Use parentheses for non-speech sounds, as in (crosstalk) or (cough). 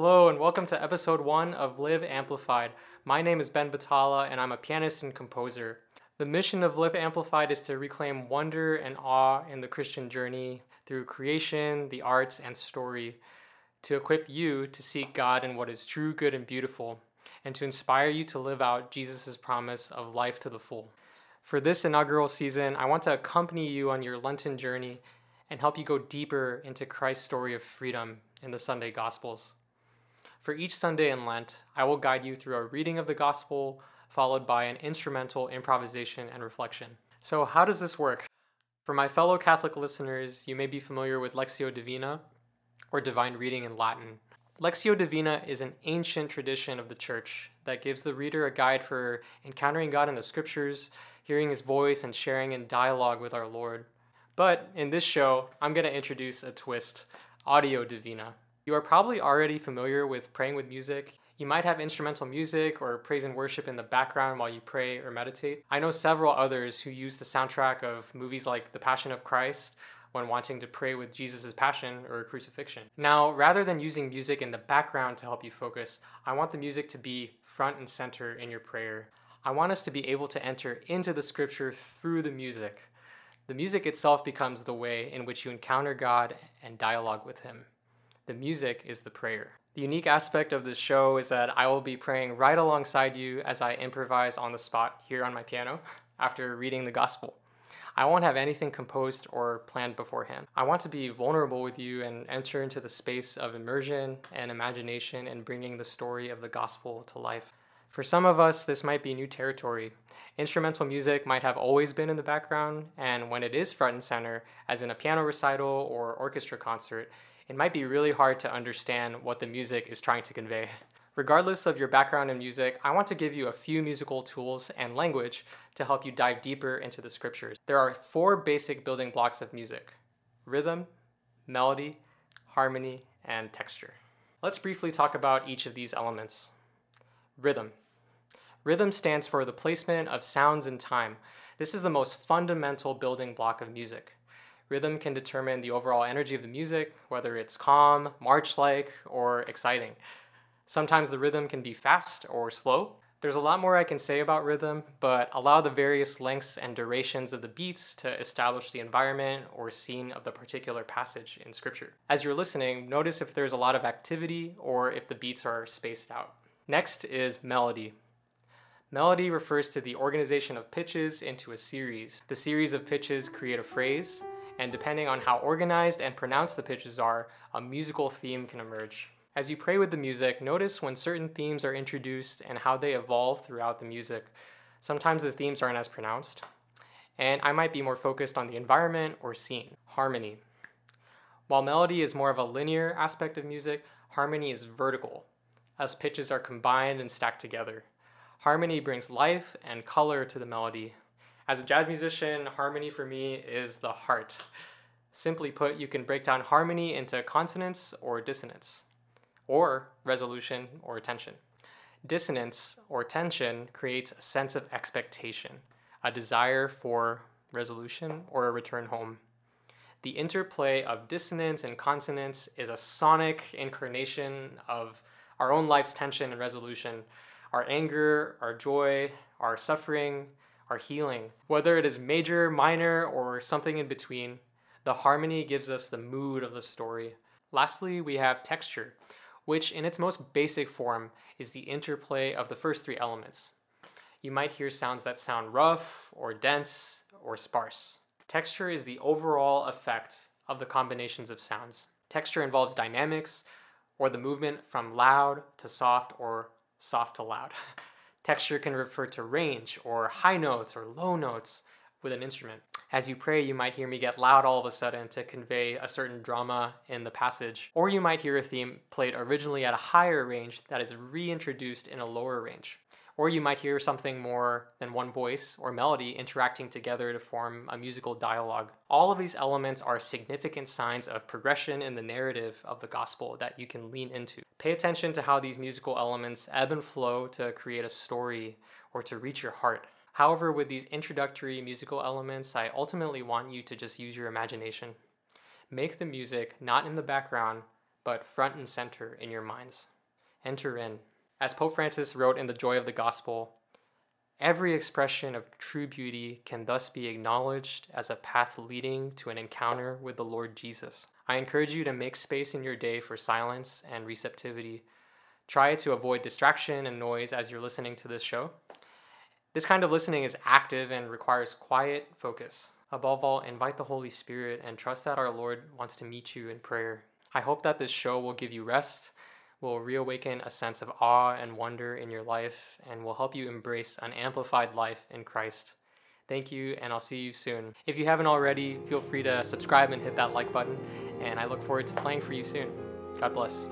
Hello, and welcome to episode one of Live Amplified. My name is Ben Batala, and I'm a pianist and composer. The mission of Live Amplified is to reclaim wonder and awe in the Christian journey through creation, the arts, and story, to equip you to seek God in what is true, good, and beautiful, and to inspire you to live out Jesus' promise of life to the full. For this inaugural season, I want to accompany you on your Lenten journey and help you go deeper into Christ's story of freedom in the Sunday Gospels. For each Sunday in Lent, I will guide you through a reading of the Gospel, followed by an instrumental improvisation and reflection. So, how does this work? For my fellow Catholic listeners, you may be familiar with Lectio Divina, or divine reading in Latin. Lectio Divina is an ancient tradition of the Church that gives the reader a guide for encountering God in the Scriptures, hearing His voice, and sharing in dialogue with our Lord. But in this show, I'm going to introduce a twist Audio Divina. You are probably already familiar with praying with music. You might have instrumental music or praise and worship in the background while you pray or meditate. I know several others who use the soundtrack of movies like The Passion of Christ when wanting to pray with Jesus' passion or crucifixion. Now, rather than using music in the background to help you focus, I want the music to be front and center in your prayer. I want us to be able to enter into the scripture through the music. The music itself becomes the way in which you encounter God and dialogue with Him. The music is the prayer. The unique aspect of this show is that I will be praying right alongside you as I improvise on the spot here on my piano (laughs) after reading the gospel. I won't have anything composed or planned beforehand. I want to be vulnerable with you and enter into the space of immersion and imagination and bringing the story of the gospel to life. For some of us, this might be new territory. Instrumental music might have always been in the background, and when it is front and center, as in a piano recital or orchestra concert, it might be really hard to understand what the music is trying to convey. Regardless of your background in music, I want to give you a few musical tools and language to help you dive deeper into the scriptures. There are four basic building blocks of music rhythm, melody, harmony, and texture. Let's briefly talk about each of these elements. Rhythm. Rhythm stands for the placement of sounds in time. This is the most fundamental building block of music. Rhythm can determine the overall energy of the music, whether it's calm, march like, or exciting. Sometimes the rhythm can be fast or slow. There's a lot more I can say about rhythm, but allow the various lengths and durations of the beats to establish the environment or scene of the particular passage in Scripture. As you're listening, notice if there's a lot of activity or if the beats are spaced out. Next is melody. Melody refers to the organization of pitches into a series. The series of pitches create a phrase, and depending on how organized and pronounced the pitches are, a musical theme can emerge. As you pray with the music, notice when certain themes are introduced and how they evolve throughout the music. Sometimes the themes aren't as pronounced, and I might be more focused on the environment or scene. Harmony. While melody is more of a linear aspect of music, harmony is vertical, as pitches are combined and stacked together. Harmony brings life and color to the melody. As a jazz musician, harmony for me is the heart. Simply put, you can break down harmony into consonance or dissonance, or resolution or tension. Dissonance or tension creates a sense of expectation, a desire for resolution or a return home. The interplay of dissonance and consonance is a sonic incarnation of our own life's tension and resolution, our anger, our joy, our suffering, our healing. Whether it is major, minor, or something in between, the harmony gives us the mood of the story. Lastly, we have texture, which in its most basic form is the interplay of the first three elements. You might hear sounds that sound rough, or dense, or sparse. Texture is the overall effect of the combinations of sounds. Texture involves dynamics, or the movement from loud to soft or soft to loud. (laughs) Texture can refer to range or high notes or low notes with an instrument. As you pray, you might hear me get loud all of a sudden to convey a certain drama in the passage, or you might hear a theme played originally at a higher range that is reintroduced in a lower range. Or you might hear something more than one voice or melody interacting together to form a musical dialogue. All of these elements are significant signs of progression in the narrative of the gospel that you can lean into. Pay attention to how these musical elements ebb and flow to create a story or to reach your heart. However, with these introductory musical elements, I ultimately want you to just use your imagination. Make the music not in the background, but front and center in your minds. Enter in. As Pope Francis wrote in The Joy of the Gospel, every expression of true beauty can thus be acknowledged as a path leading to an encounter with the Lord Jesus. I encourage you to make space in your day for silence and receptivity. Try to avoid distraction and noise as you're listening to this show. This kind of listening is active and requires quiet focus. Above all, invite the Holy Spirit and trust that our Lord wants to meet you in prayer. I hope that this show will give you rest, will reawaken a sense of awe and wonder in your life, and will help you embrace an amplified life in Christ. Thank you, and I'll see you soon. If you haven't already, feel free to subscribe and hit that like button, and I look forward to playing for you soon. God bless.